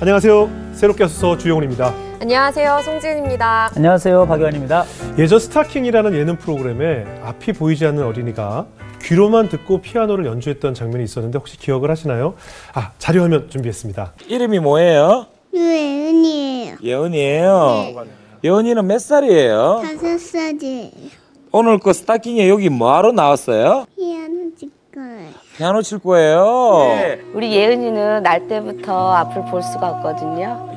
안녕하세요. 새롭게 와서 주영훈입니다. 안녕하세요. 송지은입니다. 안녕하세요. 박유한입니다. 예전 스타킹이라는 예능 프로그램에 앞이 보이지 않는 어린이가 귀로만 듣고 피아노를 연주했던 장면이 있었는데 혹시 기억을 하시나요? 아, 자료 화면 준비했습니다. 이름이 뭐예요? 유혜은이에요. 예은이에요. 네. 예은이는 몇 살이에요? 다섯 살이에요. 오늘 그 스타킹에 여기 뭐하러 나왔어요? 피아노. 피아노 칠 거예요. 우리 예은이는 날 때부터 앞을 볼 수가 없거든요.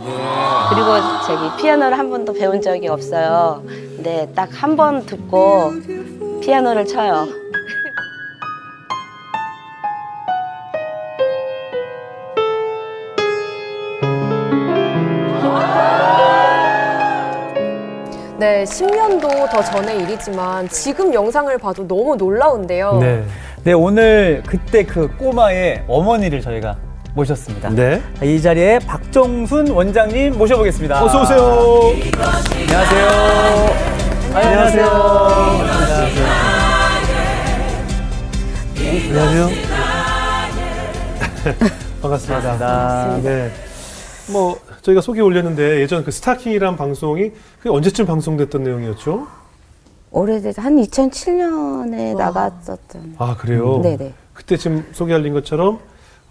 그리고 저기 피아노를 한 번도 배운 적이 없어요. 근데 딱 한 번 듣고 피아노를 쳐요. 네, 10년도 더 전의 일이지만 지금 영상을 봐도 너무 놀라운데요. 네. 네, 오늘 그때 그 꼬마의 어머니를 저희가 모셨습니다. 네. 이 자리에 박정순 원장님 모셔보겠습니다. 어서 오세요. 안녕하세요. 안녕하세요. 안녕하세요. 반갑습니다. 반갑습니다. 네. 뭐 저희가 소개 올렸는데 예전 그 스타킹이란 방송이 그 언제쯤 방송됐던 내용이었죠? 오래돼서 한 2007년에 나갔었던. 아 그래요? 네네. 그때 지금 소개하신 것처럼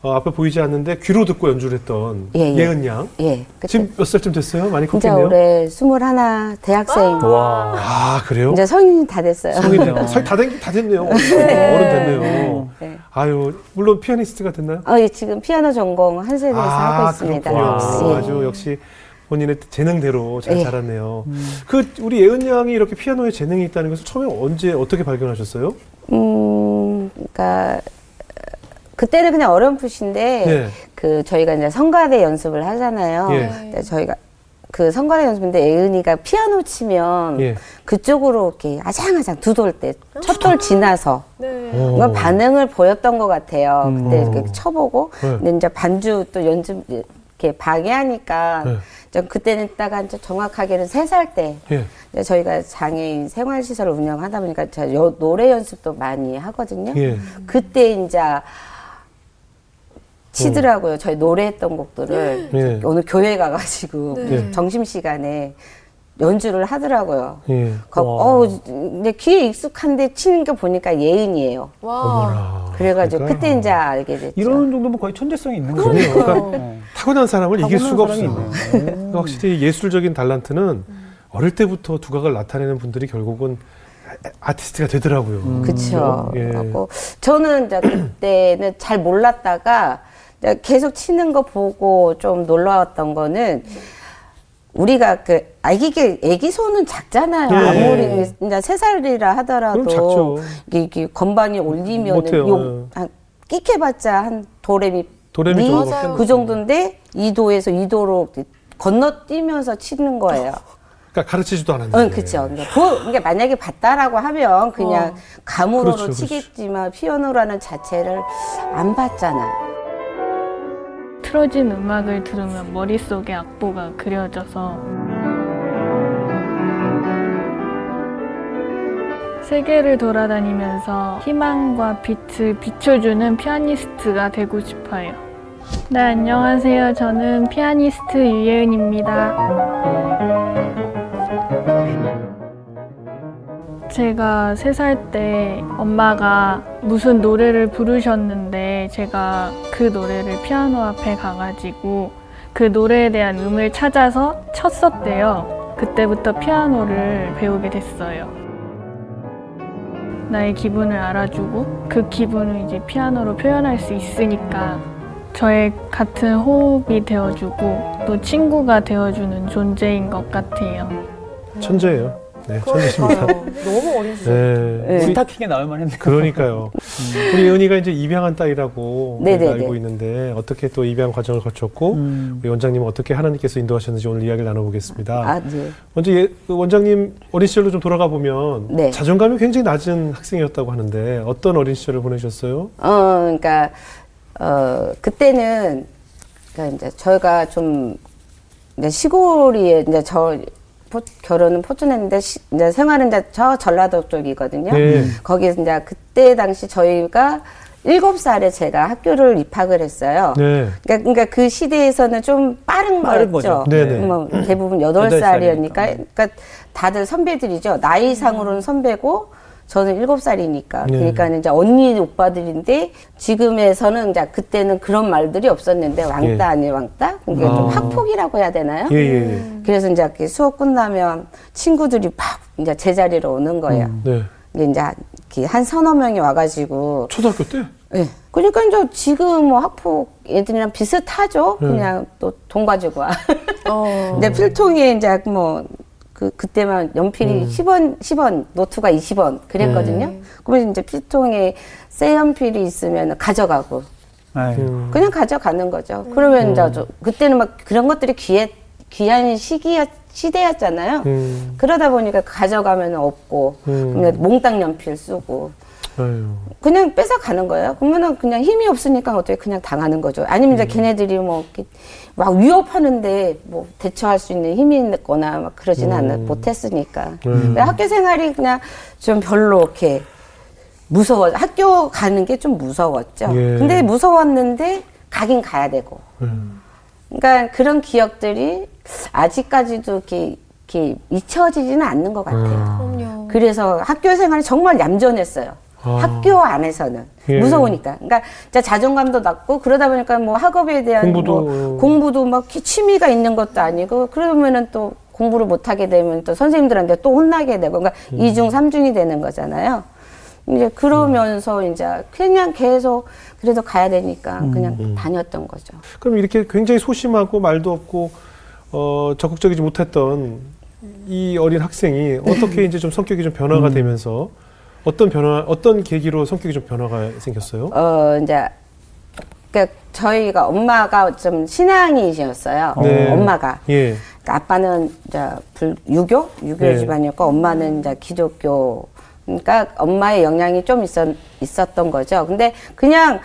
어, 앞에 보이지 않는데 귀로 듣고 연주를 했던 예, 예. 은 양. 예. 지금 몇 살쯤 됐어요? 많이 컸겠네요. 올해 21 대학생. 와. 아 그래요? 이제 성인이 다 됐어요. 됐- 다, 된, 다 됐네요. 어른 됐네요. 네. 아유 물론 피아니스트가 됐나요? 어, 예, 지금 피아노 전공 한세대에서 하고 있습니다. 그렇군요. 역시. 아주 역시 본인의 재능대로 잘 예. 자랐네요. 그 우리 예은 양이 이렇게 피아노에 재능이 있다는 것을 처음에 언제 어떻게 발견하셨어요? 음, 그러니까 그때는 그냥 어렴풋인데 네. 그 저희가 이제 성가대 연습을 하잖아요. 예. 저희가 그 성가대 연습인데 예은이가 피아노 치면 예. 그쪽으로 이렇게 아장아장 두 돌 때 첫 돌 지나서 네. 어. 뭔가 반응을 보였던 것 같아요. 그때 어. 이렇게 쳐보고 네. 근데 이제 반주 또 연습 이렇게 방해하니까 네. 그때는 딱 정확하게는 세 살 때 예. 저희가 장애인 생활시설을 운영하다 보니까 제가 여- 노래 연습도 많이 하거든요. 예. 그때 이제 치더라고요. 저희 노래했던 곡들을 예. 오늘 교회 가가지고 네. 점심 시간에 연주를 하더라고요. 예. 거, 와. 어, 이제 귀에 익숙한데 치는 거 보니까 예은이에요. 와. 어머나. 그래가지고 그러니까요. 그때 이제 알게 됐죠. 이런 정도면 거의 천재성이 있는. 거죠. 그러니까 네. 타고난 사람을 이길 수가 사람이 없어요. 있네요. 그러니까 확실히 예술적인 달란트는 어릴 때부터 두각을 나타내는 분들이 결국은 아- 아티스트가 되더라고요. 그쵸. 예. 하고 저는 이제 그때는 잘 몰랐다가 계속 치는 거 보고 좀 놀라웠던 거는 우리가 그 아기 애기 손은 작잖아요. 예. 아무리 이제 세 살이라 하더라도. 이게, 이게 건반이 올리면 못해요. 예. 욕한 끼케봤자 한 도레미 도레미. 그 정도인데 이도에서이도로 건너뛰면서 치는 거예요. 그러니까 가르치지도 않았는데. 응, 그쵸. 그러니까, 보- 그러니까 만약에 봤다라고 하면 그냥 어. 감으로도 그렇죠, 그렇죠. 치겠지만 피아노라는 자체를 안 봤잖아. 틀어진 음악을 들으면 머릿속에 악보가 그려져서 세계를 돌아다니면서 희망과 빛을 비춰주는 피아니스트가 되고 싶어요. 네, 안녕하세요. 저는 피아니스트 유예은입니다. 제가 세 살 때 엄마가 무슨 노래를 부르셨는데 제가 그 노래를 피아노 앞에 가가지고 그 노래에 대한 음을 찾아서 쳤었대요. 그때부터 피아노를 배우게 됐어요. 나의 기분을 알아주고 그 기분을 이제 피아노로 표현할 수 있으니까 저의 같은 호흡이 되어주고 또 친구가 되어주는 존재인 것 같아요. 천재예요. 네, 천재십니다. 그러니까요. 너무 어린 시절. 네. 네. 스타킹에 나올 만했네요. 그러니까요. 우리 예은이가 이제 입양한 딸이라고 네네네. 우리가 알고 있는데 어떻게 또 입양 과정을 거쳤고 음. 우리 원장님은 어떻게 하나님께서 인도하셨는지 오늘 이야기를 나눠보겠습니다. 아, 네. 먼저 예, 그 원장님 어린 시절로 좀 돌아가 보면 네. 자존감이 굉장히 낮은 학생이었다고 하는데 어떤 어린 시절을 보내셨어요? 어, 그러니까 어 그때는 그러니까 이제 저희가 좀 이제 시골이에 이제 저 포- 결혼은 포천했는데 시- 이제 생활은 이제 저 전라도 쪽이거든요. 네. 거기서 이제 그때 당시 저희가 일곱 살에 제가 학교를 입학을 했어요. 네. 그러니까, 그러니까 그 시대에서는 좀 빠른 빠른 거였죠. 거죠. 네네. 뭐 대부분 여덟 살이었니까. 그러니까 다들 선배들이죠. 나이상으로는 선배고 저는 일곱 살이니까. 네. 그러니까 이제 언니 오빠들인데 지금에서는 이제 그때는 그런 말들이 없었는데 왕따 예. 아니 왕따? 그게 좀 아. 학폭이라고 해야 되나요? 예, 예, 예. 그래서 이제 수업 끝나면 친구들이 막 이제 제자리로 오는 거예요. 네. 이게 이제 한 서너 명이 와가지고 초등학교 때? 예. 그러니까 이제 지금 뭐 학폭 애들이랑 비슷하죠. 네. 그냥 또 돈 가지고 와. 어. 근데 필통에 이제 뭐 그 그때만 연필이 10원 10원 노트가 20원 그랬거든요. 그러면 이제 필통에 새 연필이 있으면 가져가고 아유. 음. 그냥 가져가는 거죠. 그러면 이제 저 그때는 막 그런 것들이 귀해 귀한 시기였 시대였잖아요. 음. 그러다 보니까 가져가면 없고 음. 그러면 몽땅 연필 쓰고 아유. 그냥 뺏어 가는 거예요. 그러면은 그냥 힘이 없으니까 어떻게 그냥 당하는 거죠. 아니면 이제 걔네들이 뭐 막 위협하는데 뭐 대처할 수 있는 힘이 있거나 막 그러지는 않아 못했으니까. 근데 학교 생활이 그냥 좀 별로 이렇게 무서워. 학교 가는 게 좀 무서웠죠. 예. 근데 무서웠는데 가긴 가야 되고. 음. 그러니까 그런 기억들이 아직까지도 이렇게, 이렇게 잊혀지지는 않는 것 같아요. 그럼요. 그래서 학교 생활이 정말 얌전했어요. 아. 학교 안에서는 예. 무서우니까. 그러니까 자존감도 낮고 그러다 보니까 뭐 학업에 대한 공부도, 뭐 어. 공부도 막 취미가 있는 것도 아니고 그러면은 또 공부를 못 하게 되면 또 선생님들한테 또 혼나게 되고 그러니까 음. 이중삼중이 되는 거잖아요. 이제 그러면서 이제 그냥 계속 그래도 가야 되니까 음. 그냥 다녔던 거죠. 그럼 이렇게 굉장히 소심하고 말도 없고 어, 적극적이지 못했던 이 어린 학생이 어떻게 이제 좀 성격이 좀 변화가 되면서 어떤 변화, 어떤 계기로 성격이 좀 변화가 생겼어요? 어 이제 그러니까 저희가 엄마가 좀 신앙이셨어요. 네. 엄마가 예. 그러니까 아빠는 이제 불, 유교 유교 네. 집안이었고 엄마는 이제 기독교 그러니까 엄마의 영향이 좀 있었, 있었던 거죠. 근데 그냥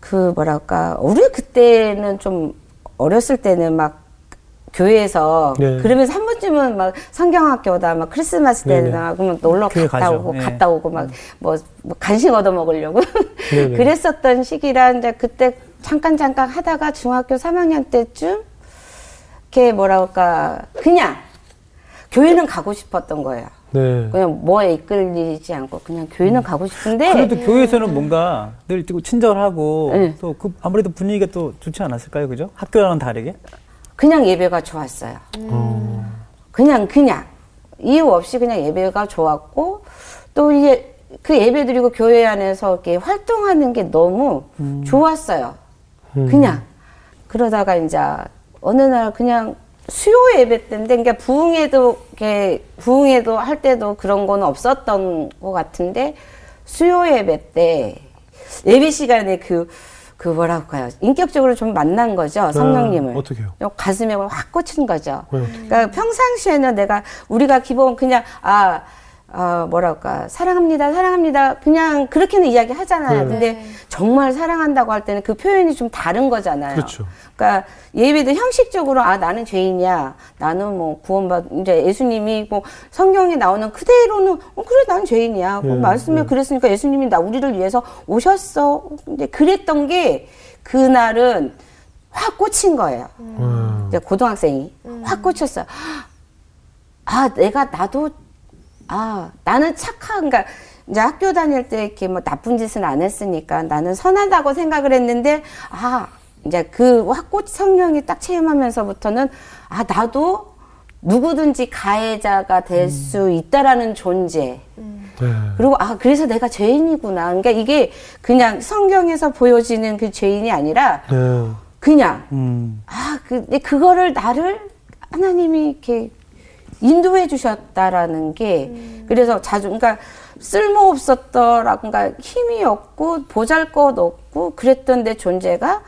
그 뭐랄까 우리 그때는 좀 어렸을 때는 막 교회에서 네. 그러면서 한 번쯤은 막 성경학교다 막 크리스마스 네네. 때나 그러면 놀러 갔다 가죠. 오고 네. 갔다 오고 막뭐 간식 얻어 먹으려고 네네. 그랬었던 시기라 이제 그때 잠깐 잠깐 하다가 중학교 3학년 때쯤 이렇게 뭐랄까 그냥 교회는 가고 싶었던 거예요. 네. 그냥 뭐에 이끌리지 않고 그냥 교회는 가고 싶은데 그래도 교회에서는 뭔가 늘또 친절하고 네. 또그 아무래도 분위기가 또 좋지 않았을까요, 그죠? 학교랑은 다르게. 그냥 예배가 좋았어요. 그냥 그냥 이유 없이 그냥 예배가 좋았고 또 이게 그 예배 드리고 교회 안에서 이렇게 활동하는 게 너무 좋았어요. 그냥 그러다가 이제 어느 날 그냥 수요 예배 때인데 그러니까 부흥회도 이렇게 부흥회도 할 때도 그런 거는 없었던 것 같은데 수요 예배 때 예배 시간에 그, 그 뭐라고 할까요? 인격적으로 좀 만난 거죠, 성령님을. 아, 어떻게요? 가슴에 확 꽂힌 거죠. 왜? 그러니까 평상시에는 내가 우리가 기본 그냥 아, 아 뭐랄까 사랑합니다, 사랑합니다 그냥 그렇게는 이야기 하잖아요. 네. 근데 정말 사랑한다고 할 때는 그 표현이 좀 다른 거잖아요. 그렇죠. 그러니까 예배도 형식적으로 아 나는 죄인이야, 나는 뭐 구원받 이제 예수님이 뭐 성경에 나오는 그대로는 어 그래 난 죄인이야. 그 네, 말씀에 네. 그랬으니까 예수님이 나 우리를 위해서 오셨어. 근데 그랬던 게 그날은 확 꽂힌 거예요. 음. 이제 고등학생이 확 꽂혔어요. 아, 내가 나도 아, 나는 착한 그러니까 이제 학교 다닐 때 이렇게 뭐 나쁜 짓은 안 했으니까 나는 선하다고 생각을 했는데 아, 이제 그 확꽃 성령이 딱 체험하면서부터는 아, 나도 누구든지 가해자가 될수 있다라는 존재. 네. 그리고 아 그래서 내가 죄인이구나. 그러니까 이게 그냥 성경에서 보여지는 그 죄인이 아니라 네. 그냥 음. 아, 그, 그거를 나를 하나님이 이렇게 인도해 주셨다라는 게 그래서 자주 그러니까 쓸모 없었더라고 그러니까 힘이 없고 보잘 것 없고 그랬던 내 존재가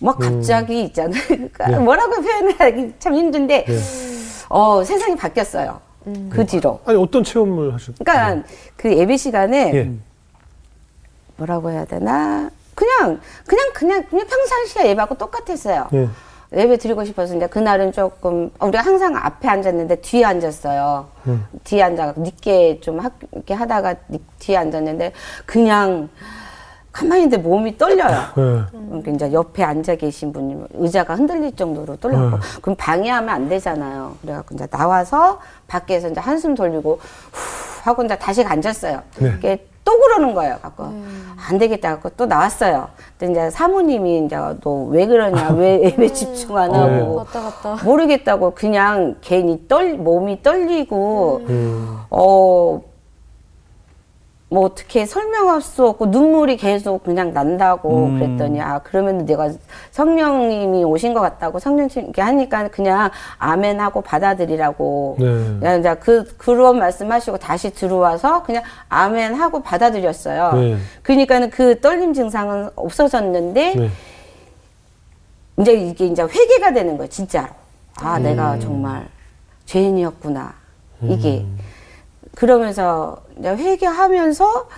막 갑자기 있잖아요. 그러니까 네. 뭐라고 표현하기 참 힘든데 네. 어 세상이 바뀌었어요. 그 뒤로. 아니 어떤 체험을 하셨? 그러니까 그 예배 시간에 예. 뭐라고 해야 되나 그냥 그냥 그냥 그냥 평상시에 예배하고 똑같았어요. 예. 예배 드리고 싶어서 이제 그날은 조금 어, 우리가 항상 앞에 앉았는데 뒤에 앉았어요. 음. 뒤에 앉아 늦게 좀 학, 이렇게 하다가 늦- 뒤에 앉았는데 그냥 가만히 있는데 몸이 떨려요. 네. 그러니까 이제 옆에 앉아 계신 분이 의자가 흔들릴 정도로 떨렸고 네. 그럼 방해하면 안 되잖아요. 그래갖고 이제 나와서 밖에서 이제 한숨 돌리고 후 하고 이제 다시 앉았어요. 네. 또 그러는 거예요. 갖고 안 되겠다 갖고 또 나왔어요. 근데 이제 사모님이 이제 너 왜 그러냐 왜 왜 집중 안 네. 하고 왔다 갔다. 모르겠다고 그냥 괜히 떨 몸이 떨리고 음. 어, 뭐 어떻게 설명할 수 없고 눈물이 계속 그냥 난다고 음. 그랬더니 아 그러면 내가 성령님이 오신 것 같다고 성령님께 하니까 그냥 아멘 하고 받아들이라고 네. 이제 그 그런 말씀하시고 다시 들어와서 그냥 아멘 하고 받아들였어요. 네. 그러니까는 그 떨림 증상은 없어졌는데 네. 이제 이게 이제 회개가 되는 거예요, 진짜로. 아, 내가 정말 죄인이었구나. 이게. 그러면서 회개하면서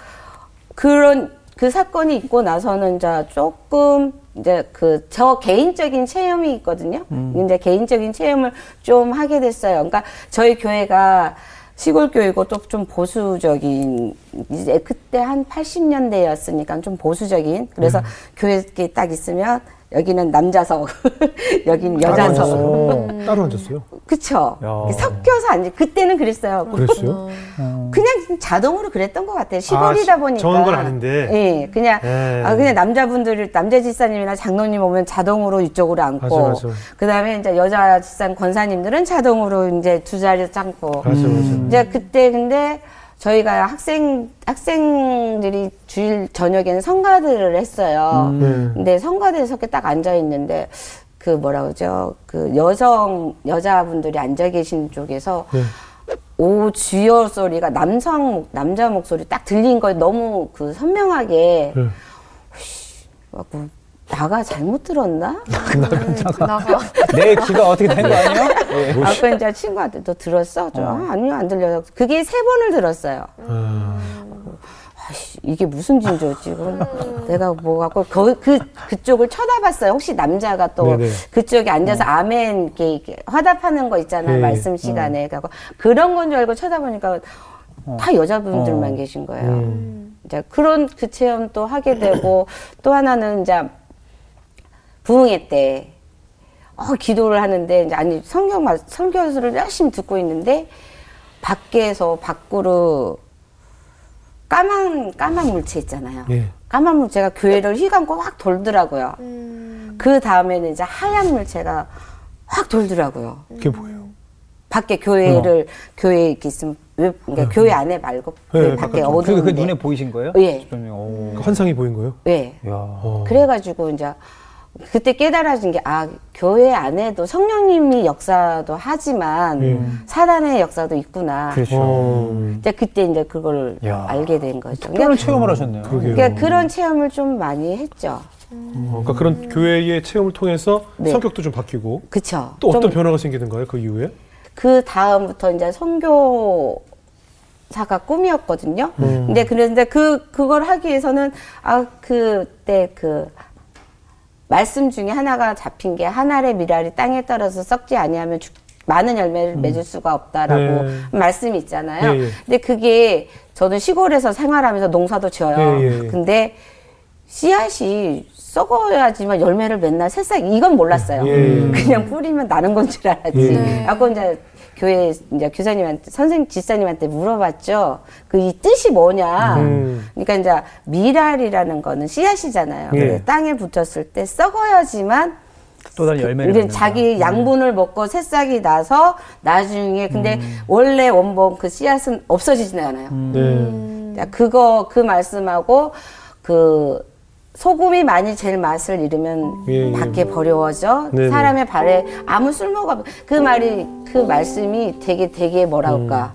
그런 그 사건이 있고 나서는 이제 조금 이제 그 저 개인적인 체험이 있거든요. 이제 개인적인 체험을 좀 하게 됐어요. 그러니까 저희 교회가 시골 교회고 또 좀 보수적인 이제 그때 한 80년대였으니까 좀 보수적인 그래서 교회에 딱 있으면 여기는 남자석, 여기는 따로 여자석. 앉았어요. 따로 앉았어요. 그쵸. 야. 섞여서 앉아. 그때는 그랬어요. 그랬어요? 그냥 자동으로 그랬던 것 같아요. 시골이다 아, 시- 보니까. 정한 건 아닌데. 예, 그냥, 예. 아, 그냥 남자분들, 남자 집사님이나 장로님 오면 자동으로 이쪽으로 앉고. 그 다음에 이제 여자 집사 권사님들은 자동으로 이제 두 자리에서 앉고. 맞아, 맞아. 이제 그때 근데 저희가 학생, 학생들이 주일 저녁에는 성가들을 했어요. 네. 근데 성가대에서 이렇게 딱 앉아 있는데 그 뭐라 그러죠? 그 여성 여자분들이 앉아 계신 쪽에서 네. 오 주여 소리가 남성 목- 남자 목소리 딱 들린 거에 너무 그 선명하게 네. 갖고 나가 잘못 들었나? 나가. 내 귀가 어떻게 된 거 아니에요? 예. 아까 이제 친구한테 너 들었어? 저 아, 아니요 안 들려요. 그게 세 번을 들었어요. 아, 아이씨, 이게 무슨 징조지? 그럼 내가 뭐 갖고 그, 그 그쪽을 쳐다봤어요. 혹시 남자가 또 네네. 그쪽에 앉아서 아멘 이렇게, 이렇게 화답하는 거 있잖아요. 네. 말씀 시간에. 그래서 그런 건 줄 알고 쳐다보니까 다 여자분들만 어. 계신 거예요. 음. 이제 그런 그 체험 또 하게 되고 또 하나는 이제 부흥회 때 어, 기도를 하는데 이제 아니 성경 말 설교를 열심히 듣고 있는데 밖에서 밖으로 까만 까만 물체 있잖아요. 예. 까만 물체가 교회를 휘감고 확 돌더라고요. 그 다음에는 이제 하얀 물체가 확 돌더라고요. 그게 뭐예요? 밖에 교회를 교회 이렇게 있으면 왜 그러니까 교회 안에 말고 네, 밖에 바깥쪽. 그, 그 어두운데 눈에 보이신 거예요? 예. 그 환상이 보인 거예요? 예. 야. 어. 그래가지고 이제 그때 깨달아진 게 아 교회 안에도 성령님이 역사도 하지만 예. 사단의 역사도 있구나. 그렇죠. 어. 이제 그때 이제 그걸 야. 알게 된 거죠. 특별한 그러니까, 체험을 하셨네요. 그러게요. 그러니까 그런 체험을 좀 많이 했죠. 어, 그러니까 그런 교회의 체험을 통해서 네. 성격도 좀 바뀌고 그쵸. 또 어떤 좀 변화가 생기는가요? 그 이후에? 그 다음부터 이제 선교 사가 꿈이었거든요. 음. 근데 그런데 그 그걸 하기 위해서는 아 그때 그 말씀 중에 하나가 잡힌 게 하늘의 미랄이 땅에 떨어져 썩지 아니하면 죽- 많은 열매를 맺을 수가 없다라고 네. 말씀이 있잖아요. 예, 예. 근데 그게 저는 시골에서 생활하면서 농사도 지어요. 예, 예, 예. 근데 씨앗이 썩어야지만 열매를 맨날 새싹 이건 몰랐어요. 예, 예. 그냥 뿌리면 나는 건 줄 알았지. 예. 네. 아까 이제 교회 이제 교사님한테 선생 집사님한테 물어봤죠. 그 이 뜻이 뭐냐. 음. 그러니까 이제 미랄이라는 거는 씨앗이잖아요. 예. 근데 땅에 붙였을 때 썩어야지만 또 다른 열매를 맺는다. 자기 양분을 먹고 새싹이 나서 나중에 근데 음. 원래 원본 그 씨앗은 없어지지는 않아요. 네. 자, 그거 그 말씀하고 그 소금이 많이 제일 맛을 잃으면 예, 예. 밖에 버려워져 네네. 사람의 발에 아무 쓸모가 없- 그 말이 그 말씀이 되게 되게 뭐라 할까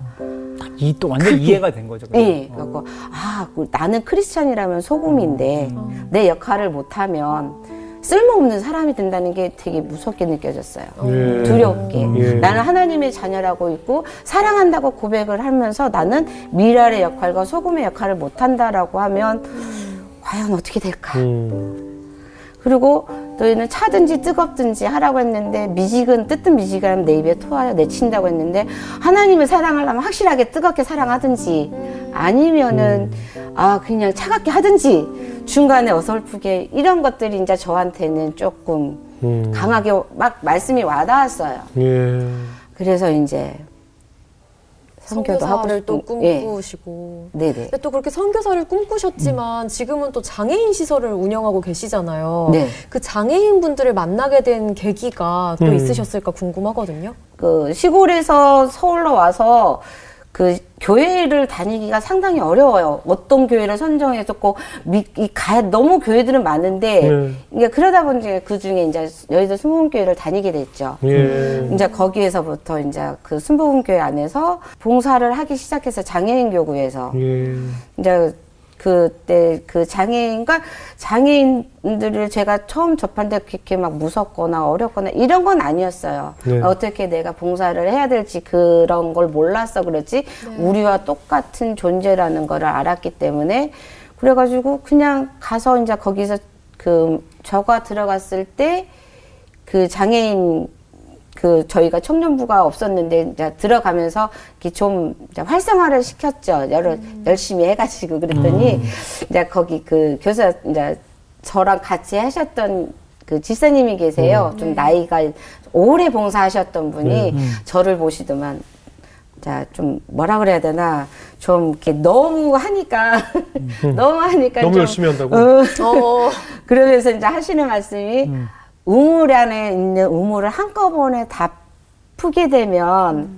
이또 완전 이해가 된 거죠. 그죠? 예 그래서 아그 나는 크리스찬이라면 소금인데 내 역할을 못하면 쓸모없는 사람이 된다는 게 되게 무섭게 느껴졌어요. 예. 두렵게. 예. 나는 하나님의 자녀라고 있고 사랑한다고 고백을 하면서 나는 미랄의 역할과 소금의 역할을 못한다라고 하면 과연 어떻게 될까? 음. 그리고 너희는 차든지 뜨겁든지 하라고 했는데 미직은 뜨뜻 미직하면 내 입에 토하여 내친다고 했는데 하나님을 사랑하려면 확실하게 뜨겁게 사랑하든지 아니면은 아 그냥 차갑게 하든지 중간에 어설프게 이런 것들이 이제 저한테는 조금 음. 강하게 막 말씀이 와닿았어요. 예. 그래서 이제 선교도 하고 선교사를 또 예. 꿈꾸시고. 네네. 근데 또 그렇게 선교사를 꿈꾸셨지만 지금은 또 장애인 시설을 운영하고 계시잖아요. 네. 그 장애인 분들을 만나게 된 계기가 또 음. 있으셨을까 궁금하거든요. 그 시골에서 서울로 와서 그 교회를 다니기가 상당히 어려워요. 어떤 교회를 선정해서 꼭 미, 이 가, 너무 교회들은 많은데 네. 이게 그러다 보니 그 중에 이제 여의도 순복음교회를 다니게 됐죠. 예. 이제 거기에서부터 이제 그 순복음교회 안에서 봉사를 하기 시작해서 장애인 교구에서 예. 이제 그때 그 장애인과 장애인들을 제가 처음 때 그렇게 막 무섭거나 어렵거나 이런 건 아니었어요. 네. 어떻게 내가 봉사를 해야 될지 그런 걸 몰라서 그렇지 우리와 똑같은 존재라는 거를 알았기 때문에 그래가지고 그냥 가서 이제 거기서 그 저가 들어갔을 때 그 장애인 그 저희가 청년부가 없었는데 이제 들어가면서 이렇게 좀 이제 활성화를 시켰죠. 여러 열심히 해가지고 그랬더니 이제 거기 그 교사 이제 저랑 같이 하셨던 그 집사님이 계세요. 좀 나이가 오래 봉사하셨던 분이 저를 보시더만 자좀 뭐라 그래야 되나? 좀 이렇게 너무 하니까 너무 하니까 너무 좀 열심히 한다고? 어, 어, 그러면서 이제 하시는 말씀이 우물 안에 있는 우물을 한꺼번에 다 푸게 되면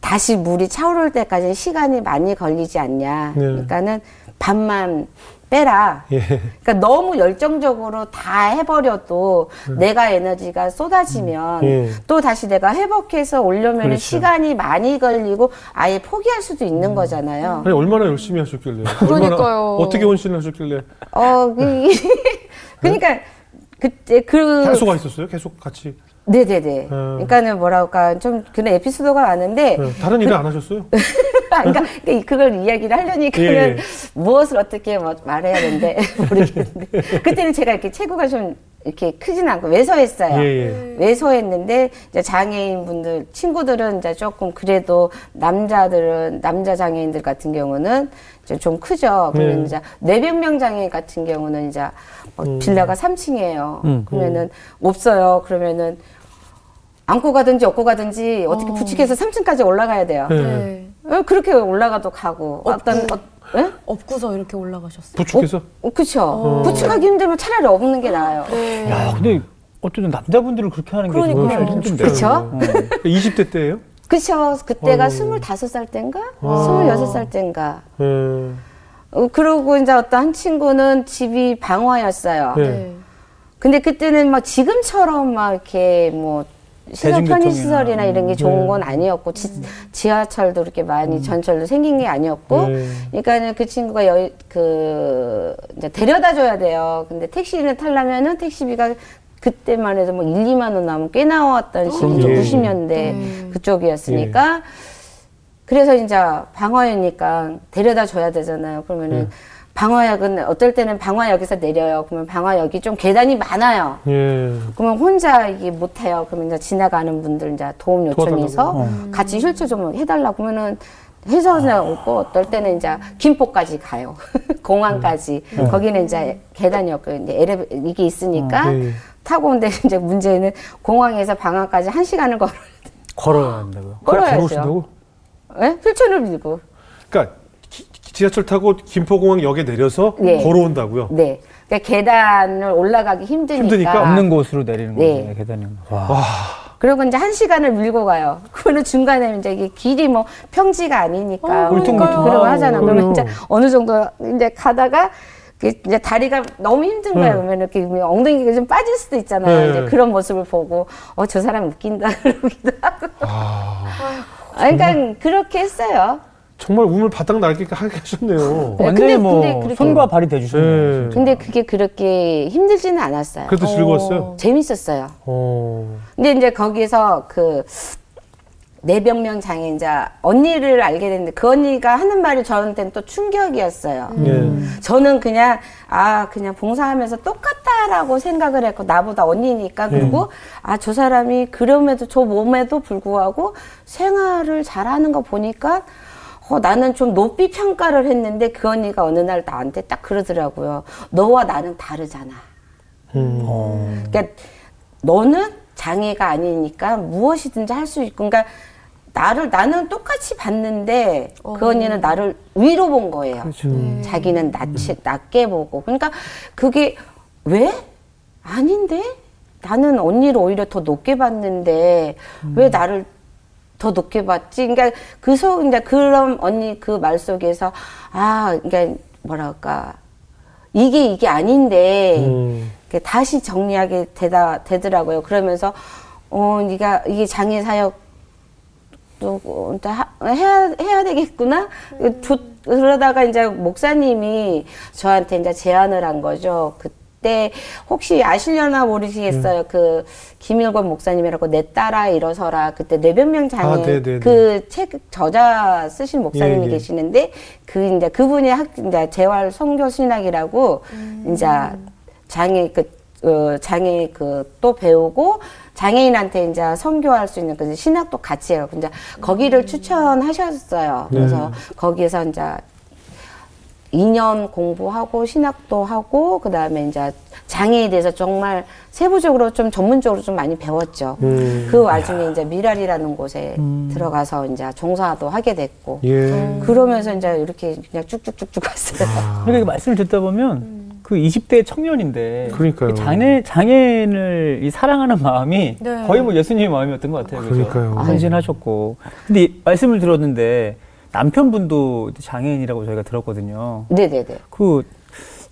다시 물이 차오를 때까지 시간이 많이 걸리지 않냐. 네. 그러니까는 반만 빼라. 예. 그러니까 너무 열정적으로 다 해버려도 내가 에너지가 쏟아지면 예. 또 다시 내가 회복해서 오려면 그렇죠. 시간이 많이 걸리고 아예 포기할 수도 있는 거잖아요. 아니 얼마나 열심히 하셨길래? 그러니까요. 얼마나 어떻게 헌신을 하셨길래 어, 그, 그러니까 그때 그 계속 와 있었어요? 계속 같이 네네네. 음. 그러니까는 뭐랄까 좀 그런 에피소드가 많은데 예. 다른 일은 안 하셨어요? 그러니까 그걸 이야기를 하려니까는 예, 예. 무엇을 어떻게 뭐 말해야 되는데 모르겠는데 그때는 제가 이렇게 체구가 좀 이렇게 크진 않고 왜소했어요. 예, 예. 왜소했는데 이제 장애인 분들 친구들은 이제 조금 그래도 남자들은 남자 장애인들 같은 경우는 이제 좀 크죠. 그러면 네. 이제 뇌병명 장애인 같은 경우는 이제 뭐 음. 빌라가 3층이에요. 음. 그러면은 없어요. 그러면은 안고 가든지 업고 가든지 어떻게 부축해서 3층까지 올라가야 돼요. 예. 네. 어, 그렇게 올라가도 가고 어떤 어, 예? 업고서 이렇게 올라가셨어요. 부축해서 어, 그쵸. 부축하기 힘들면 차라리 없는 게 나아요. 네. 야, 근데 어쨌든 남자분들을 그렇게 하는 게 그러니까요. 정말 힘든데. 그쵸? 어. 20대 때예요? 그쵸. 그때가 아이고. 25살 땐가? 아. 26살 땐가. 예. 어, 그러고 이제 어떤 한 친구는 집이 방화였어요. 네. 네. 근데 그때는 막 지금처럼 막 이렇게 뭐 시설. 편의시설이나 이런 게 좋은 네. 건 아니었고 지, 지하철도 이렇게 많이 전철도 생긴 게 아니었고 네. 그러니까는 그 친구가 여, 그 이제 데려다 줘야 돼요. 근데 택시를 타려면은 택시비가 그때만 해도 뭐 1, 2만 원 나오면 꽤 나왔던 시기죠. 예. 90년대 음. 그쪽이었으니까 그래서 이제 방화유니까 데려다 줘야 되잖아요. 그러면은 방화역은 어떨 때는 방화역에서 내려요. 그러면 방화역이 좀 계단이 많아요. 예. 그러면 혼자 이게 못 해요. 그러면 이제 지나가는 분들 이제 도움 요청해서 도와달라고. 같이 휠체어 좀 해달라 그러면은 해서 오고 어떨 때는 이제 김포까지 가요. 공항까지. 거기는 이제 계단이었고 이제 엘리베 이게 있으니까 예. 타고 온데 이제 문제는 공항에서 방항까지 한 시간을 걸어 걸어야 한다고요. 걸어야죠. 걸어오신다고? 예? 휠체어를 밀고. 그러니까 기- 지하철 타고 김포공항 역에 내려서 네. 걸어온다고요? 네. 그러니까 계단을 올라가기 힘드니까. 힘드니까? 없는 곳으로 내리는 거죠. 네. 네. 계단이. 와. 그리고 이제 한 시간을 밀고 가요. 그러면 중간에 이제 이게 길이 뭐 평지가 아니니까. 어, 울퉁불퉁. 그러고 하잖아. 그러면 이제 어느 정도 이제 가다가 그 이제 다리가 너무 힘든 거예요. 네. 그러면 이렇게 엉덩이가 좀 빠질 수도 있잖아요. 네. 이제 그런 모습을 보고 어 저 사람 웃긴다 그러기도 하고. 아, 아, 그러니까 그렇게 했어요. 정말 우물 바닥 날개가 하게 하셨네요. 네, 완전히 근데- 뭐 근데 그렇게- 손과 발이 대주셨네요. 네. 근데 그게 그렇게 힘들지는 않았어요. 그래도 즐거웠어요. 재밌었어요. 어. 근데 이제 거기서 그 내병명 장애인자 언니를 알게 됐는데 그 언니가 하는 말이 저한테는 또 충격이었어요. 예. 저는 그냥 아 그냥 봉사하면서 똑같다라고 생각을 했고 나보다 언니니까 그리고 아저 사람이 그럼에도 저 몸에도 불구하고 생활을 잘하는 거 보니까 어, 나는 좀 높이 평가를 했는데 그 언니가 어느 날 나한테 딱 그러더라고요. 너와 나는 다르잖아. 음. 그러니까 너는 장애가 아니니까 무엇이든지 할 수 있고, 그러니까 나를 나는 똑같이 봤는데 그 언니는 나를 위로 본 거예요. 자기는 낮게, 낮게 보고. 그러니까 그게 왜 아닌데 나는 언니를 오히려 더 높게 봤는데 왜 나를 더 높게 봤지? 그러니까 그 속, 이제 그런 언니 그 말 속에서 아, 그러니까 뭐랄까 이게 이게 아닌데 음. 다시 정리하게 되다 되더라고요. 그러면서 어 네가 이게 장애 사역 또 해야 해야 되겠구나. 조- 그러다가 이제 목사님이 저한테 이제 제안을 한 거죠. 그 때 혹시 아시려나 모르시겠어요. 그 김일권 목사님이라고 내 딸아 일어서라. 그때 뇌변명 장애 아, 네네네. 그책 저자 쓰신 목사님이 예, 예. 계시는데 그 이제 그분이 학 이제 재활 성교 신학이라고 이제 장애 그 어, 장애 그 또 배우고 장애인한테 이제 선교할 수 있는 그 신학도 같이 해요. 이제 거기를 추천하셨어요. 그래서 거기에서 이제 2년 공부하고 신학도 하고 그다음에 이제 장애에 대해서 정말 세부적으로 좀 전문적으로 좀 많이 배웠죠. 음. 그 와중에 이제 미랄이라는 곳에 들어가서 이제 종사도 하게 됐고 예. 그러면서 이제 이렇게 그냥 쭉쭉쭉쭉 갔어요. 그러니까 말씀을 듣다 보면 그 20대 청년인데 그러니까요. 이 장애 장애인을 이 사랑하는 마음이 네. 거의 뭐 예수님의 마음이었던 것 같아요. 그러니까요. 헌신하셨고. 근데 이 말씀을 들었는데 남편분도 장애인이라고 저희가 들었거든요. 네네네. 그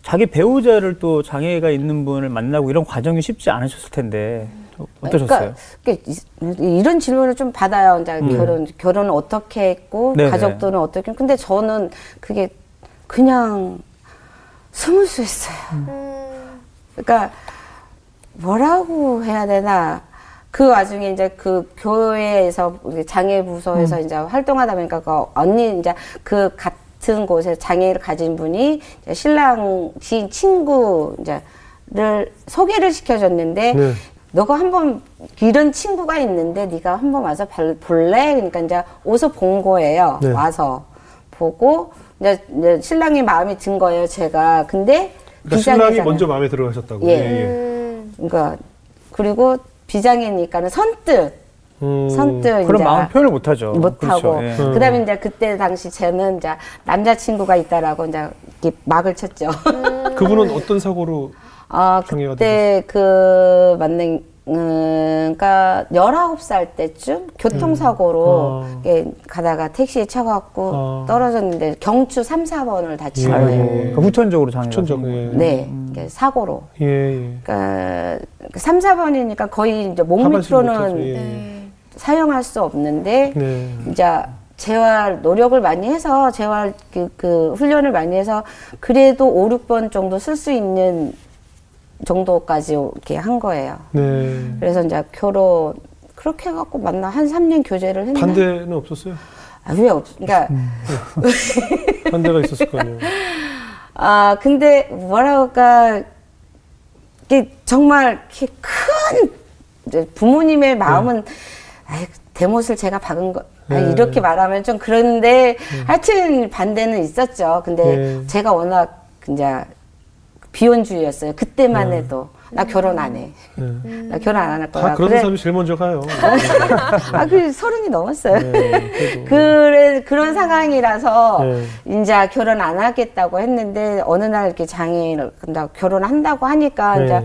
자기 배우자를 또 장애가 있는 분을 만나고 이런 과정이 쉽지 않으셨을 텐데 좀 어떠셨어요? 그러니까 이- 이런 질문을 좀 받아요. 이제 결혼 결혼을 어떻게 했고 네네. 가족들은 어떻게? 근데 저는 그게 그냥 스무스했어요. 그러니까 뭐라고 해야 되나? 그 와중에 이제 그 교회에서 장애 부서에서 이제 활동하다 보니까 그 언니 이제 그 같은 곳에 장애를 가진 분이 이제 신랑 지 친구 이제를 소개를 시켜줬는데 네. 너가 한번 이런 친구가 있는데 네가 한번 와서 발- 볼래? 그러니까 이제 오서 본 거예요. 네. 와서 보고 이제, 이제 신랑이 마음이 든 거예요. 제가 근데 그러니까 신랑이. 먼저 마음에 들어가셨다고. 예. 그러니까 그리고 비장애니까는 선뜻 음. 선뜻 그런 마음 표현을 못하죠. 못하고 그렇죠. 예. 음. 그다음에 이제 그때 당시 저는 이제 남자친구가 있다라고 이제 이렇게 막을 쳤죠. 그분은 어떤 사고로 아 그때 그 만능 음, 그러니까 19살 때쯤 교통사고로 음. 이렇게 가다가 택시에 쳐갖고 아. 떨어졌는데 경추 3, 4번을 다친 예. 거예요. 그러니까 후천적으로 장애가 천적 예. 네, 이게 사고로. 예, 예. 그러니까 3, 4번이니까 거의 이제 몸. 밑으로는 예. 사용할 수 없는데 네. 이제 재활 노력을 많이 해서 재활 그, 그 훈련을 많이 해서 그래도 5, 6번 정도 쓸 수 있는 정도까지 이렇게 한 거예요. 네. 그래서 이제 결혼 그렇게 해갖고 만나 한 3년 교제를 했나? 반대는 없었어요? 아, 왜 없? 그러니까 반대가 있었을 거 아니에요. 아 근데 뭐랄까 이게 정말 이렇게 큰 부모님의 마음은 아이 대못을 제가 박은 거 아, 네. 이렇게 말하면 좀 그런데 하여튼 반대는 있었죠. 근데 네. 제가 워낙 이제 비혼주의였어요. 그때만 해도 나 결혼 안 해. 네. 나 결혼 안 할 거야. 다 그런 사람이 제일 먼저 가요. 아, 그 서른이 넘었어요. 네. 그래, 그런 상황이라서 네. 이제 결혼 안 하겠다고 했는데 어느 날 이렇게 장애인을 나 결혼한다고 하니까 네. 이제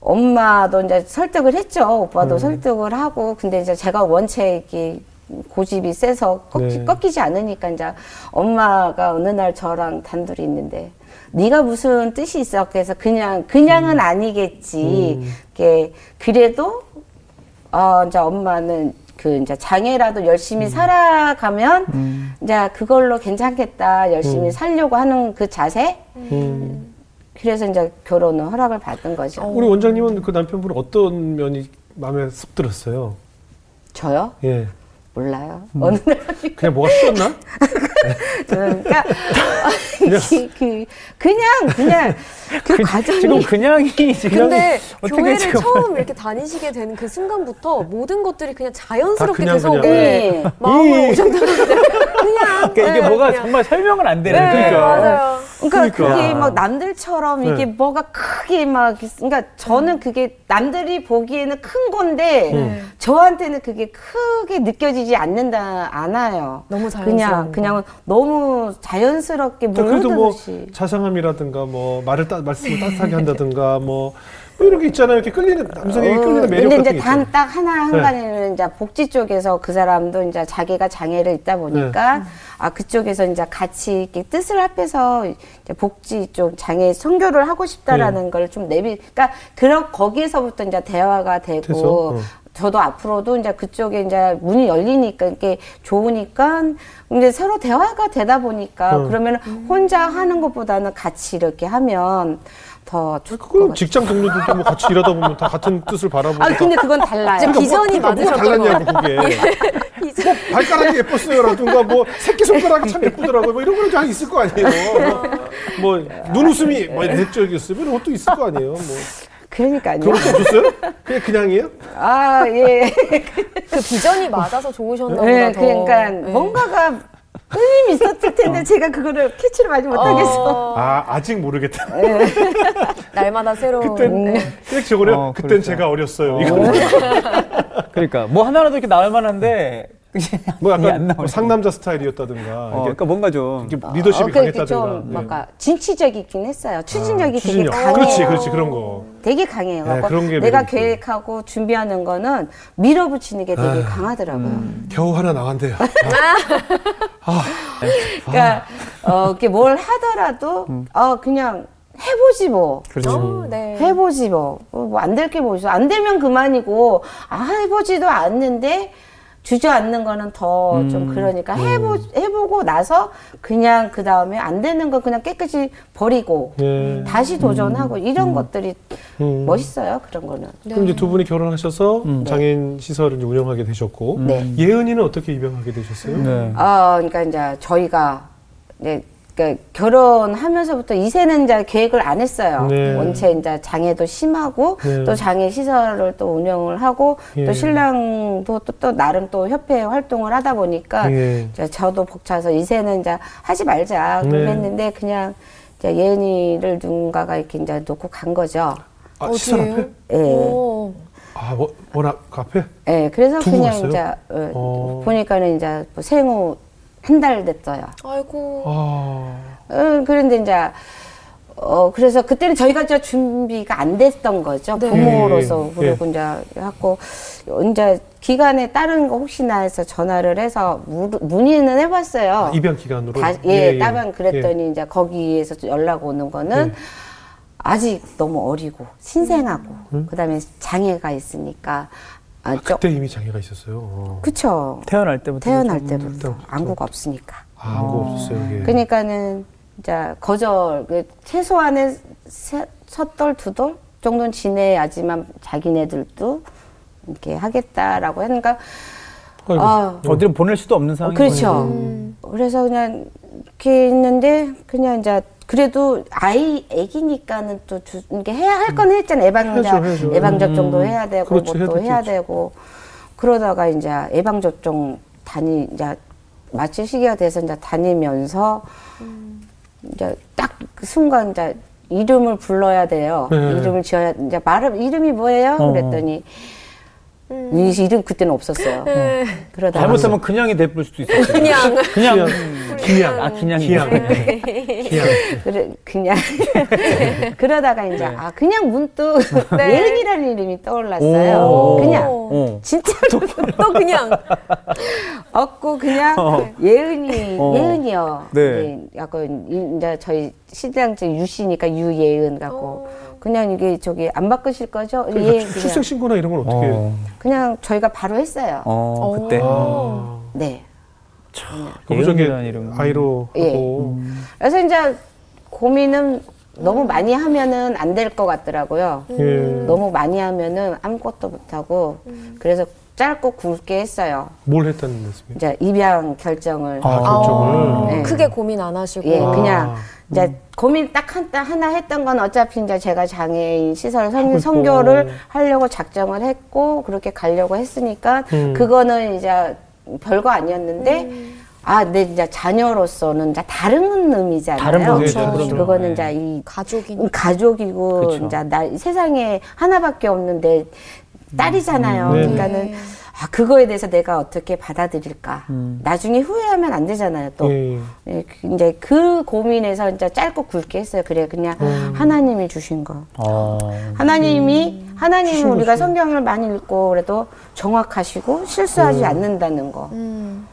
엄마도 이제 설득을 했죠. 오빠도 음. 설득을 하고 근데 이제 제가 원체 이렇게 고집이 세서 꺾이, 네. 꺾이지 않으니까 이제 엄마가 어느 날 저랑 단둘이 있는데 네가 무슨 뜻이 있어? 그래서 그냥 그냥은 음. 아니겠지. 이게 그래도 어 이제 엄마는 그 이제 장애라도 열심히 음. 살아가면 이제 그걸로 괜찮겠다. 열심히 살려고 하는 그 자세. 음. 그래서 이제 결혼을 허락을 받은 거죠. 우리 원장님은 그 남편분 어떤 면이 마음에 쏙 들었어요? 저요? 예. 몰라요. 어느 날 그냥 뭐가 씌었나? 그러니까 그, 그 그냥 그냥 그 과정이 지금 그냥이 지금 근데 어떻게 교회를 지금 처음 이렇게 다니시게 된 그 순간부터 모든 것들이 그냥 자연스럽게 그냥, 계속 그냥. 네, 네. 마음으로 오셨는데 그냥 그러니까 이게 네, 뭐가 그냥. 정말 설명은 안 되는 네, 그러니까. 맞아요. 그러니까 그러니까. 그게 막 남들처럼 이게 네. 뭐가 크게 막 그러니까 저는 그게 남들이 보기에는 큰 건데 음. 저한테는 그게 크게 느껴지지 않는다 않아요. 너무 자연스러운 그냥 거. 그냥 너무 자연스럽게 자, 그래도 뭐 자상함이라든가 뭐 말을 따, 말씀을 따뜻하게 한다든가 뭐, 뭐 이런 게 있잖아요. 이렇게 끌리는 남성에게 끌리는 매력 어, 근데 이제 게 단. 딱 하나 네. 한간에는 이제 복지 쪽에서 그 사람도 이제 자기가 장애를 있다 보니까 네. 아 그쪽에서 이제 같이 이렇게 뜻을 합해서 이제 복지 쪽 장애 선교를 하고 싶다라는 네. 걸좀 내비 그러니까 그런 거기에서부터 이제 대화가 되고 돼서? 어. 저도 앞으로도 이제 그쪽에 이제 문이 열리니까 이게 좋으니까 이제 서로 대화가 되다 보니까 어. 그러면 혼자 하는 것보다는 같이 이렇게 하면 더 좋을 것 그럼 같아요. 직장 동료들도 뭐 같이 일하다 보면 다 같은 뜻을 바라보고 아 근데 그건 달라요. 이제 비전이 뭐가 맞으셨던 거 달랐냐고 그게 비전. 발가락이 예뻤어요라든가 뭐 새끼 손가락이 참 예쁘더라고요 뭐 이런 거는 다 있을 거 아니에요 뭐 눈웃음이 뭐 내적이었으면 그것도 있을 거 아니에요 뭐 그러니까요. 거 없었어요? 그냥 그냥이에요? 아, 예. 그 비전이 맞아서 좋으셨나 보다. 네, 더. 그러니까 네. 뭔가가 끌림이 있었을 텐데 제가 그거를 캐치를 하지 못하겠어. 어, 아 아직 모르겠다 날마다 새로운. 그땐 네. 적으래요 어, 그땐 그렇죠. 제가 어렸어요 어. 이거 그러니까 뭐 하나라도 이렇게 나올 만한데 뭐 약간. 상남자 스타일이었다든가 어, 그러니까 뭔가 좀 이게 리더십이 어, 강했다든가 좀 네. 뭔가 진취적이긴 했어요. 추진력이 아, 추진력. 되게 강해요. 그렇지 그렇지 그런 거 되게 강해요. 네, 그러니까 그런 게 내가. 계획하고 준비하는 거는 밀어붙이는 게 되게 아, 강하더라고요. 겨우 하나 나간대요 그러니까 어, 이렇게 뭘 하더라도 어, 그냥 해보지 뭐. 그렇지. 어, 네. 해보지 뭐. 뭐 안 될 게 뭐 있어. 안 되면 그만이고, 아, 해보지도 않는데, 주저앉는 거는 더좀 그러니까 해보, 해보고 나서 그냥 그 다음에 안 되는 거 그냥 깨끗이 버리고, 예. 다시 도전하고, 이런 것들이 음. 멋있어요, 그런 거는. 그럼 이제 두 분이 결혼하셔서 음. 장애인 시설을 운영하게 되셨고 네. 예은이는 어떻게 입양하게 되셨어요? 네. 어, 그러니까 이제 저희가, 이제 그러니까 결혼하면서부터 이세는 이제 계획을 안 했어요. 네. 원체 이제 장애도 심하고 네. 또 장애 시설을 또 운영을 하고 예. 또 신랑도 또, 또 나름 또 협회 활동을 하다 보니까 예. 저도 벅차서 이세는 이제 하지 말자 네. 그랬는데 그냥 이제 예은이를 누군가가 이렇게 이제 놓고 간 거죠. 아 시설 앞에? 예. 오. 아 뭐, 워낙 그 앞에? 예, 그래서 그냥 갔어요? 이제 어, 어. 보니까는 이제 뭐 생후 한 달 됐어요. 아이고. 아 어, 그런데 이제 어 그래서 그때는 저희가 이제 준비가 안 됐던 거죠 네. 부모로서 예, 그리고 이제 하고 이제 기간에 다른 거 혹시나 해서 전화를 해서 무, 문의는 해봤어요. 아, 입양 기간으로? 다, 예, 따방 그랬더니 이제 거기에서 연락 오는 거는 예. 아직 너무 어리고 신생하고 음. 그다음에 장애가 있으니까 아, 아, 저, 그때 이미 장애가 있었어요. 어. 그쵸 태어날 때부터 태어날 좀- 때부터. 안구가 없으니까. 아, 안구 없었어요. 이게. 그러니까는 이제 거절 그 최소한의 세, 섣돌 두 돌 정도는 지내야지만 자기네들도 이렇게 하겠다라고 하니까 아이고. 아 어디로 보낼 수도 없는 상황이 그렇죠. 음. 그래서 그냥 이렇게 있는데 그냥 이제 그래도 아이 애기니까는 또 주, 이게 해야 할 건 했잖아 예방자 해야죠, 해야죠. 예방 접종도 음. 해야 되고 그렇지, 뭐또 해야 되겠죠. 되고 그러다가 이제 예방 접종 다니 이제 마칠 시기가 돼서 이제 다니면서 이제 딱 그 순간 이제 이름을 불러야 돼요. 네. 이름을 지어야 이제 말을 이름이 뭐예요? 어. 그랬더니 음. 이 이름 그때는 없었어요. 네. 그러다가 잘못하면 그냥이 돼볼 수도 있어요. 그냥. 그냥 기양. 아 그냥 기양. 네. 기양. 그래, 그냥 그러다가 이제 아 그냥 문득 네. 예은이라는 이름이 떠올랐어요. 오. 그냥 어. 진짜 또 그냥. 없고 그냥 어. 예은이 어. 예은이요. 네. 네. 약간 이- 이제 저희 신랑제 유씨니까 유예은 갖고 그냥 이게 저기 안 바꾸실 거죠? 예, 그러니까 그냥 출생 신고나 이런 건 어떻게? 어. 그냥 저희가 바로 했어요. 어, 그때 아, 네. 거부적인 예은이라는 이름. 아이로 예. 하고. 그래서 이제 고민은 너무 많이 하면은 안 될 것 같더라고요. 예. 너무 많이 하면은 아무것도 못하고 그래서 짧고 굵게 했어요. 뭘 했다는 말씀이에요? 이제 입양 결정을 아, 결정을. 네. 크게 고민 안 하시고. 예, 아. 그냥 이제 고민 딱 한, 하나 했던 건 어차피 이제 제가 장애인 시설 선. 선교를 하려고 작정을 했고 그렇게 가려고 했으니까 음. 그거는 이제 별거 아니었는데 음. 아, 내 이제 자녀로서는 이제 다른 의미잖아요. 다른 그렇죠. 그렇죠. 그거는 네. 이제 이 가족이니까. 가족이고 그렇죠. 이제 나 세상에 하나밖에 없는데 딸이잖아요. 음. 네. 그러니까는 아 그거에 대해서 내가 어떻게 받아들일까. 음. 나중에 후회하면 안 되잖아요. 또 예. 예, 그- 이제 그 고민에서 이제 짧고 굵게 했어요. 그래 그냥 음. 하나님이 주신 거. 어. 하나님이 하나님은 주신 우리가 거죠. 성경을 많이 읽고 그래도 정확하시고 실수하지 않는다는 거. 음.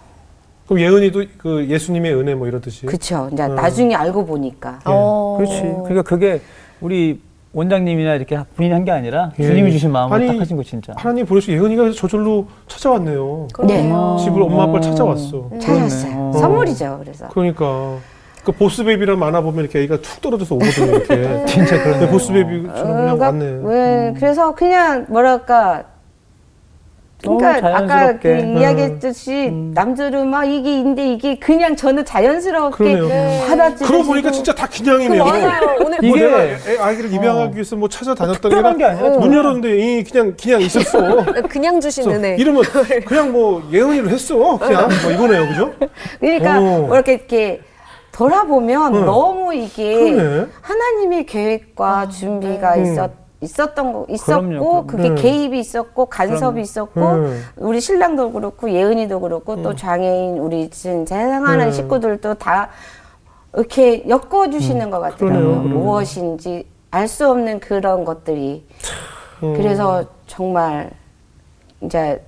그럼 예은이도 그 예수님의 은혜 뭐 이런 뜻이? 그쵸. 이제 음. 나중에 알고 보니까. 어. 그렇지. 그러니까 그게 우리 원장님이나 이렇게 본인이 한게 아니라 예. 주님이 주신 마음으로 아니, 딱 하신 거 진짜. 하나님 보내서 예은이가 저절로 찾아왔네요. 네. 어. 집을 엄마 아빠를 찾아왔어. 찾았어요. 어. 선물이죠. 그래서. 그러니까 그 보스베이비란 만화 보면 이렇게 애가 툭 떨어져서 오거든요. 이렇게. 진짜 그런 근데 보스베이비처럼 그냥 그러니까 왔네. 왜, 그래서 그냥 뭐랄까. 그러니까 너무 아까 그. 이야기했듯이 남들은 막 이게 인데 이게 그냥 저는 자연스럽게 그러네요. 받아들이고 그러고 보니까 진짜 다 기냥이네요. 맞아요. 오늘 뭐 이게- 내가 애, 아이를 입양하기 위해서 뭐 찾아다녔던 게 아니라 문 열었는데 이 그냥 그냥 있었어. 그냥 주신 그래서 은혜. 이러면 그냥 뭐 예은이로 했어. 그냥 뭐 이거네요, 그죠? 그러니까 오. 뭐 이렇게 이렇게 돌아보면 너무 이게 그러네. 하나님의 계획과 준비가 음. 있었 있었던 거 있었고 그럼요. 그게 음. 개입이 있었고 간섭이 그럼요. 있었고 음. 우리 신랑도 그렇고 예은이도 그렇고 또 장애인 우리 지금 사랑하는 음. 식구들도 다 이렇게 엮어 주시는 것 같더라고요. 그러네요, 그러네요. 무엇인지 알 수 없는 그런 것들이 음. 그래서 정말 이제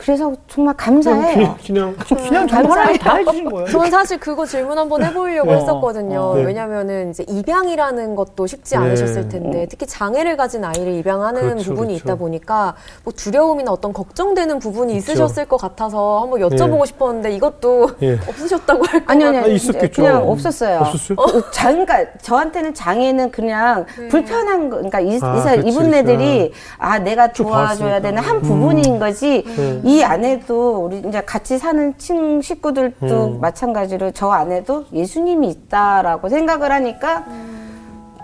그래서 정말 감사해요. 그냥, 그냥 그냥 정말 다 해주신 거예요. 저는 사실 그거 질문 한번 해보려고 어, 했었거든요. 어, 네. 왜냐면은 이제 입양이라는 것도 쉽지 네. 않으셨을 텐데 특히 장애를 가진 아이를 입양하는 그렇죠, 부분이 그렇죠. 있다 보니까 뭐 두려움이나 어떤 걱정되는 부분이 있으셨을 것 같아서 한번 여쭤보고 예. 싶었는데 이것도 예. 없으셨다고 할 거. 아니 아니 아, 아니 있었겠죠. 그냥 없었어요. 없었어요? 그 자, 그러니까 저한테는 장애는 그냥 불편한 거, 그러니까 이, 아, 이사 그치, 이분네들이 아 내가 쭉 도와줘야. 되는 한 부분인 거지. 네. 이 안에도 우리 이제 같이 사는 친 식구들도 음. 마찬가지로 저 안에도 예수님이 있다라고 생각을 하니까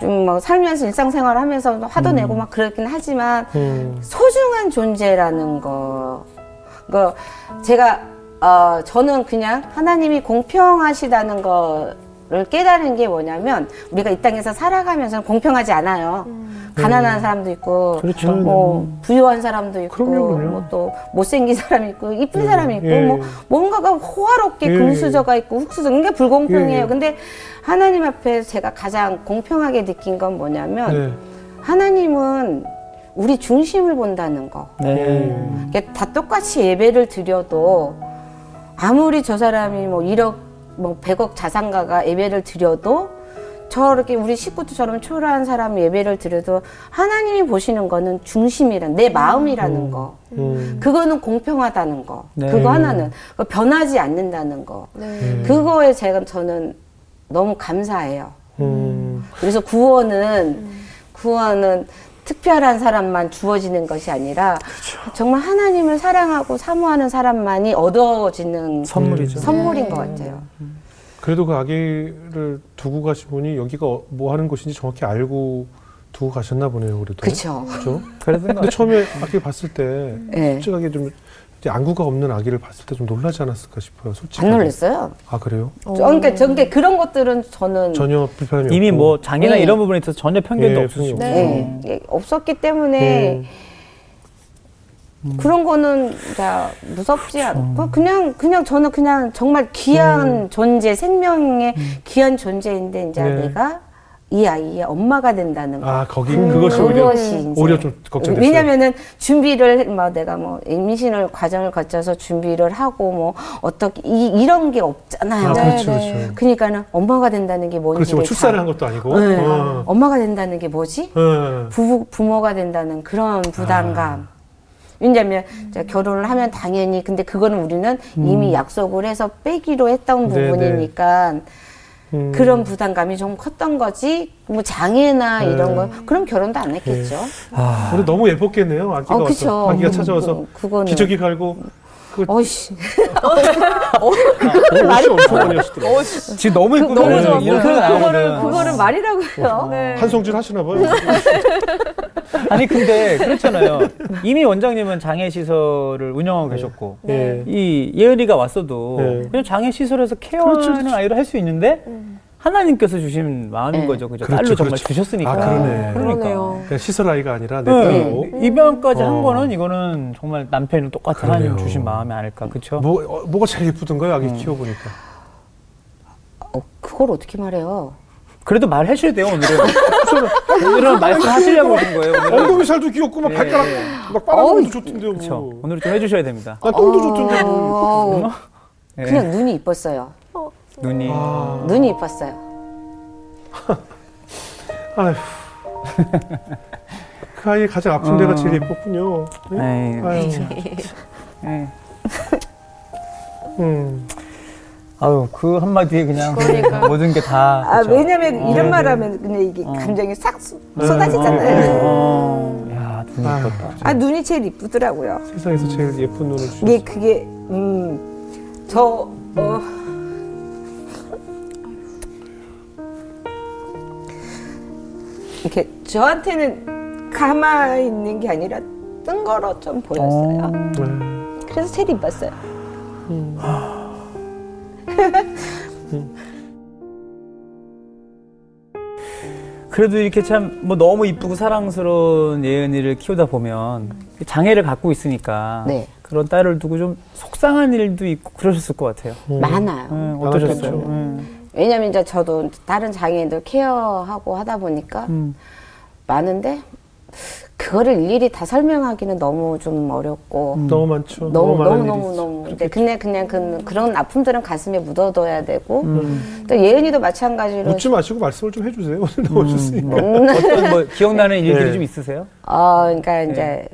좀 막 살면서 일상생활 하면서 화도 내고 막 그렇긴 하지만 음. 소중한 존재라는 거. 그 제가 어 저는 그냥 하나님이 공평하시다는 거 를 깨달은 게 뭐냐면 우리가 이 땅에서 살아가면서 공평하지 않아요. 가난한 사람도 있고, 그렇죠. 뭐 부유한 사람도 있고. 뭐 또 못생긴 사람이 있고, 이쁜 예, 사람이 있고, 예, 뭐 예. 뭔가가 호화롭게 예, 금수저가 있고 흙수저, 그게 불공평해요. 예, 예. 근데 하나님 앞에 제가 가장 공평하게 느낀 건 뭐냐면 네. 하나님은 우리 중심을 본다는 거. 네. 이게 다 똑같이 예배를 드려도 아무리 저 사람이 뭐 1억 뭐 100억 자산가가 예배를 드려도 저렇게 우리 식구들처럼 초라한 사람이 예배를 드려도 하나님이 보시는 거는 중심이란 내 마음이라는 거. 음. 그거는 공평하다는 거. 네. 그거 하나는 그거 변하지 않는다는 거. 네. 그거에 제가 저는 너무 감사해요. 음. 그래서 구원은 구원은 특별한 사람만 주어지는 것이 아니라 정말 하나님을 사랑하고 사모하는 사람만이 얻어지는 선물이죠. 선물인 것 같아요. 그래도 그 아기를 두고 가신 분이 여기가 어- 뭐 하는 곳인지 정확히 알고 두고 가셨나 보네요, 그래도. 그렇죠. 그죠? 근데 같아요. 처음에 아기 봤을 때 예. 솔직하게 좀 안구가 없는 아기를 봤을 때 좀 놀라지 않았을까 싶어요, 솔직히. 안 놀랐어요. 아 그래요? 저- 그러니까 저게 그런 것들은 저는 전혀 불편함이 이미 없고. 뭐 장애나 네. 이런 부분에 있어서 전혀 편견도 예, 없으시고. 편견이 예, 예, 없었기 때문에 음. 그런 거는 자 무섭지 않고 그냥 그냥 저는 그냥 정말 귀한 존재 생명의 귀한 존재인데 이제 네. 내가 이 아이의 엄마가 된다는 거. 아 거기 그것이 오히려 그것이 오히려 좀 걱정됐어요. 왜냐면은 준비를 뭐 내가 뭐 임신을 과정을 거쳐서 준비를 하고 뭐 어떻게 이, 이런 게 없잖아요. 아, 네, 그렇죠, 네. 그렇죠. 그러니까는 엄마가 된다는 게 뭔지 그렇지 뭐 출산을 한 것도 아니고. 네. 어. 엄마가 된다는 게 뭐지? 어. 부부 부모가 된다는 그런 부담감. 왜냐면 이제 결혼을 하면 당연히 근데 그거는 우리는 이미 약속을 해서 빼기로 했던 네, 부분이니까 음. 그런 부담감이 좀 컸던 거지 뭐 장애나 네. 이런 거 그럼 결혼도 안 했겠죠. 아, 근데 너무 예뻤겠네요. 아기가 어, 와서. 그쵸. 아기가 음, 찾아와서 그-. 기저귀 갈고 그 어이씨. 옷이 엄청 많이 하시더라고요. 지금 너무 이쁘고 너무 좋았어요. 그, 소리 그거를 나오거든. 그거를 말이라고요. 네. 한성질 하시나 봐요. 아니 근데 그렇잖아요. 이미 원장님은 장애 시설을 운영하고 계셨고 예. 이 예은이가 왔어도 네. 그냥 장애 시설에서 케어하는 그렇죠, 그렇죠. 아이를 할 수 있는데 하나님께서 주신 마음인 네. 거죠, 그죠? 그렇죠, 딸로 정말 그렇죠. 주셨으니까. 아, 그러네. 그러네요. 그냥 시설 아이가 아니라 내 네. 딸로. 입양까지 어. 한 거는 이거는 정말 남편이 똑같은 하나님 그러네요. 주신 마음이 아닐까, 그렇죠? 뭐 어, 뭐가 제일 예쁘던가요? 아기 음. 키워 보니까. 어, 그걸 어떻게 말해요? 그래도 말해줘야 돼요 오늘은. 오늘은 말씀하시려고 오신 거예요. 오늘은. 엉덩이 살도 귀엽고 막 예, 발가락 예. 막 빨아먹는. 좋던데요. 그렇죠. 뭐. 오늘은 좀 해 주셔야 됩니다. 난 똥도 좋던데. 뭐. 어, 예. 그냥 눈이 이뻤어요. 눈이. 아, 눈이 이뻤어요. 아휴. 그 아이 가장 아픈 데가 어. 제일 예뻤군요. 네? 에이, 아유. 예. 음. 아유 그 한마디에 그냥 그러니까요. 모든 게 다. 아, 그쵸? 왜냐면 어. 이런 말 하면 그냥 이게 어. 감정이 싹 쏟- 네. 쏟아지잖아요. 어, 야 눈이 아유. 이뻤다. 아, 눈이 제일 이쁘더라고요. 세상에서 제일 예쁜 눈을 주셨어요. 이게 그게, 음, 저, 어. 이렇게 저한테는 가만히 있는 게 아니라 뜬거로 좀 보였어요. 네. 그래서 제일 이뻤어요. 그래도 이렇게 참 뭐 너무 이쁘고 사랑스러운 예은이를 키우다 보면 장애를 갖고 있으니까 네. 그런 딸을 두고 좀 속상한 일도 있고 그러셨을 것 같아요. 많아요. 음, 어떠셨어요? 음. 왜냐면 이제 저도 다른 장애인들 케어하고 하다 보니까 음. 많은데 그거를 일일이 다 설명하기는 너무 좀 어렵고 너무 많죠. 너무 너무 너무. 너무 근데 그냥 그냥 그, 그런 아픔들은 가슴에 묻어둬야 되고 음. 또 예은이도 마찬가지로 묻지 마시고 말씀을 좀 해주세요. 오늘 나오셨으니까. 어떤 뭐 기억나는 일들이 네. 좀 있으세요? 어 그러니까 이제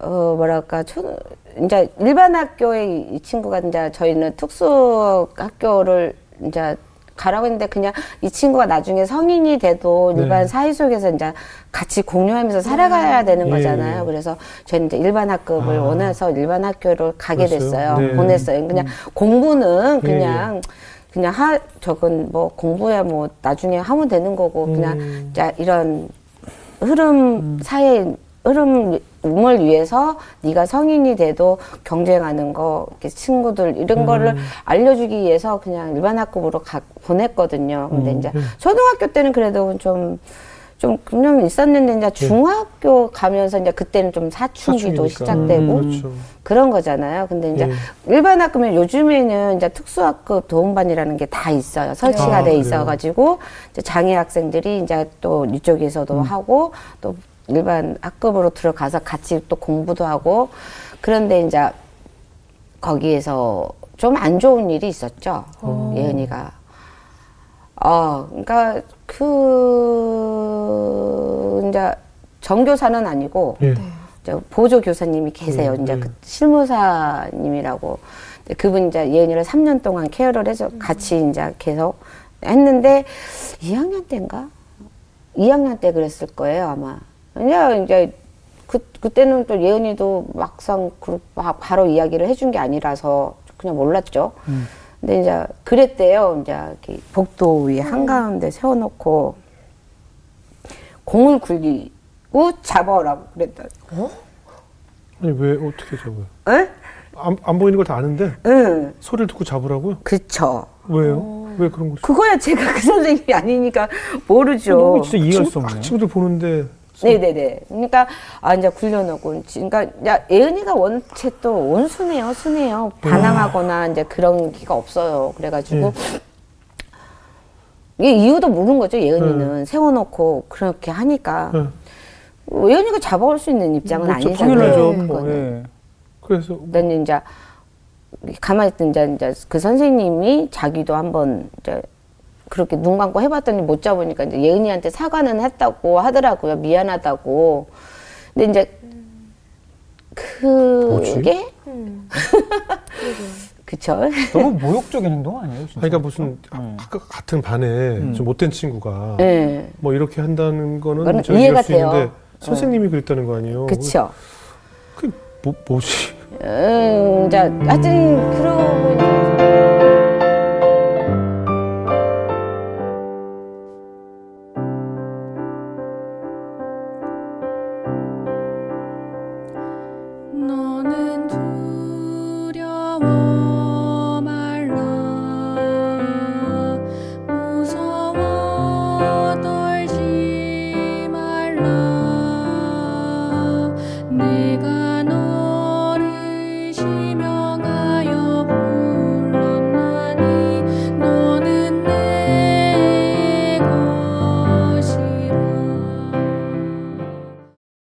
어 뭐랄까 초 이제 일반 학교에 이 친구가 이제 저희는 특수 학교를 이제 가라고 했는데 그냥 이 친구가 나중에 성인이 돼도 네. 일반 사회 속에서 이제 같이 공유하면서 살아가야 되는 예, 거잖아요. 예. 그래서 저는 이제 일반 학급을 아. 원해서 일반 학교를 가게 그랬어요? 됐어요. 네. 보냈어요. 그냥 공부는 예, 그냥 그냥 하 저건 뭐 공부야 뭐 나중에 하면 되는 거고 그냥 음. 자 이런 흐름 사회 흐름을 위해서 네가 성인이 돼도 경쟁하는 거 이렇게 친구들 이런 거를 알려주기 위해서 그냥 일반 학급으로 가, 보냈거든요. 근데 이제 초등학교 때는 그래도 좀 좀 그냥 있었는데 이제 중학교 가면서 이제 그때는 좀 사춘기도 사춘기니까. 시작되고 그렇죠. 그런 거잖아요. 근데 이제 예. 일반 학급은 요즘에는 이제 특수학급 도움반이라는 게 다 있어요. 설치가 아, 돼? 있어가지고 이제 장애 학생들이 이제 또 이쪽에서도 음. 하고 또 일반 학급으로 들어가서 같이 또 공부도 하고 그런데 이제 거기에서 좀 안 좋은 일이 있었죠. 예은이가. 어, 그러니까 그 이제 정교사는 아니고 예. 저 보조 교사님이 계세요. 음, 이제 음. 그 실무사님이라고. 근데 그분 이제 예은이를 3년 동안 케어를 해서 같이 이제 계속 했는데 2학년 때인가? 2학년 때 그랬을 거예요, 아마. 그냥 이제 그, 그때는 또 예은이도 막상 그 바- 바로 이야기를 해준 게 아니라서 그냥 몰랐죠. 근데 이제 그랬대요. 이제 이렇게 복도 위에 한 가운데 세워놓고 공을 굴리고 잡아오라고 그랬다. 아니 왜 어떻게 잡아요? 응? 안, 안 보이는 걸 다 아는데 응. 소리를 듣고 잡으라고요? 그쵸. 왜요? 왜 그런 걸? 그거야 제가 그 선생님이 아니니까 모르죠. 너무 진짜 이해할 수 없네. 친구들 보는데 네네네. 그러니까 아 이제 굴려놓고 그러니까 야 예은이가 원체 또 온순해요, 순해요. 반항하거나 이제 그런 기가 없어요. 그래가지고 이게 이유도 모르는 거죠. 예은이는 세워놓고 그렇게 하니까 예. 예은이가 잡아올 수 있는 입장은 그렇죠, 아니잖아요. 당연하죠. 그거는. 예. 그래서 그다음에 이제 가만히 있던 이제, 이제 그 선생님이 자기도 한번 이제 그렇게 눈 감고 해봤더니 못 잡으니까 이제 예은이한테 사과는 했다고 하더라고요. 미안하다고. 근데 이제? 그게 그쵸? 너무 모욕적인 행동 아니에요? 진짜? 그러니까 무슨 음. 아까 같은 반에 음. 좀 못된 친구가 예. 뭐 이렇게 한다는 거는 제가 이해가 수 있는데 돼요. 선생님이 그랬다는 거 아니에요? 그쵸? 그 뭐, 뭐지? 음, 자, 하여튼, 그러고 이제.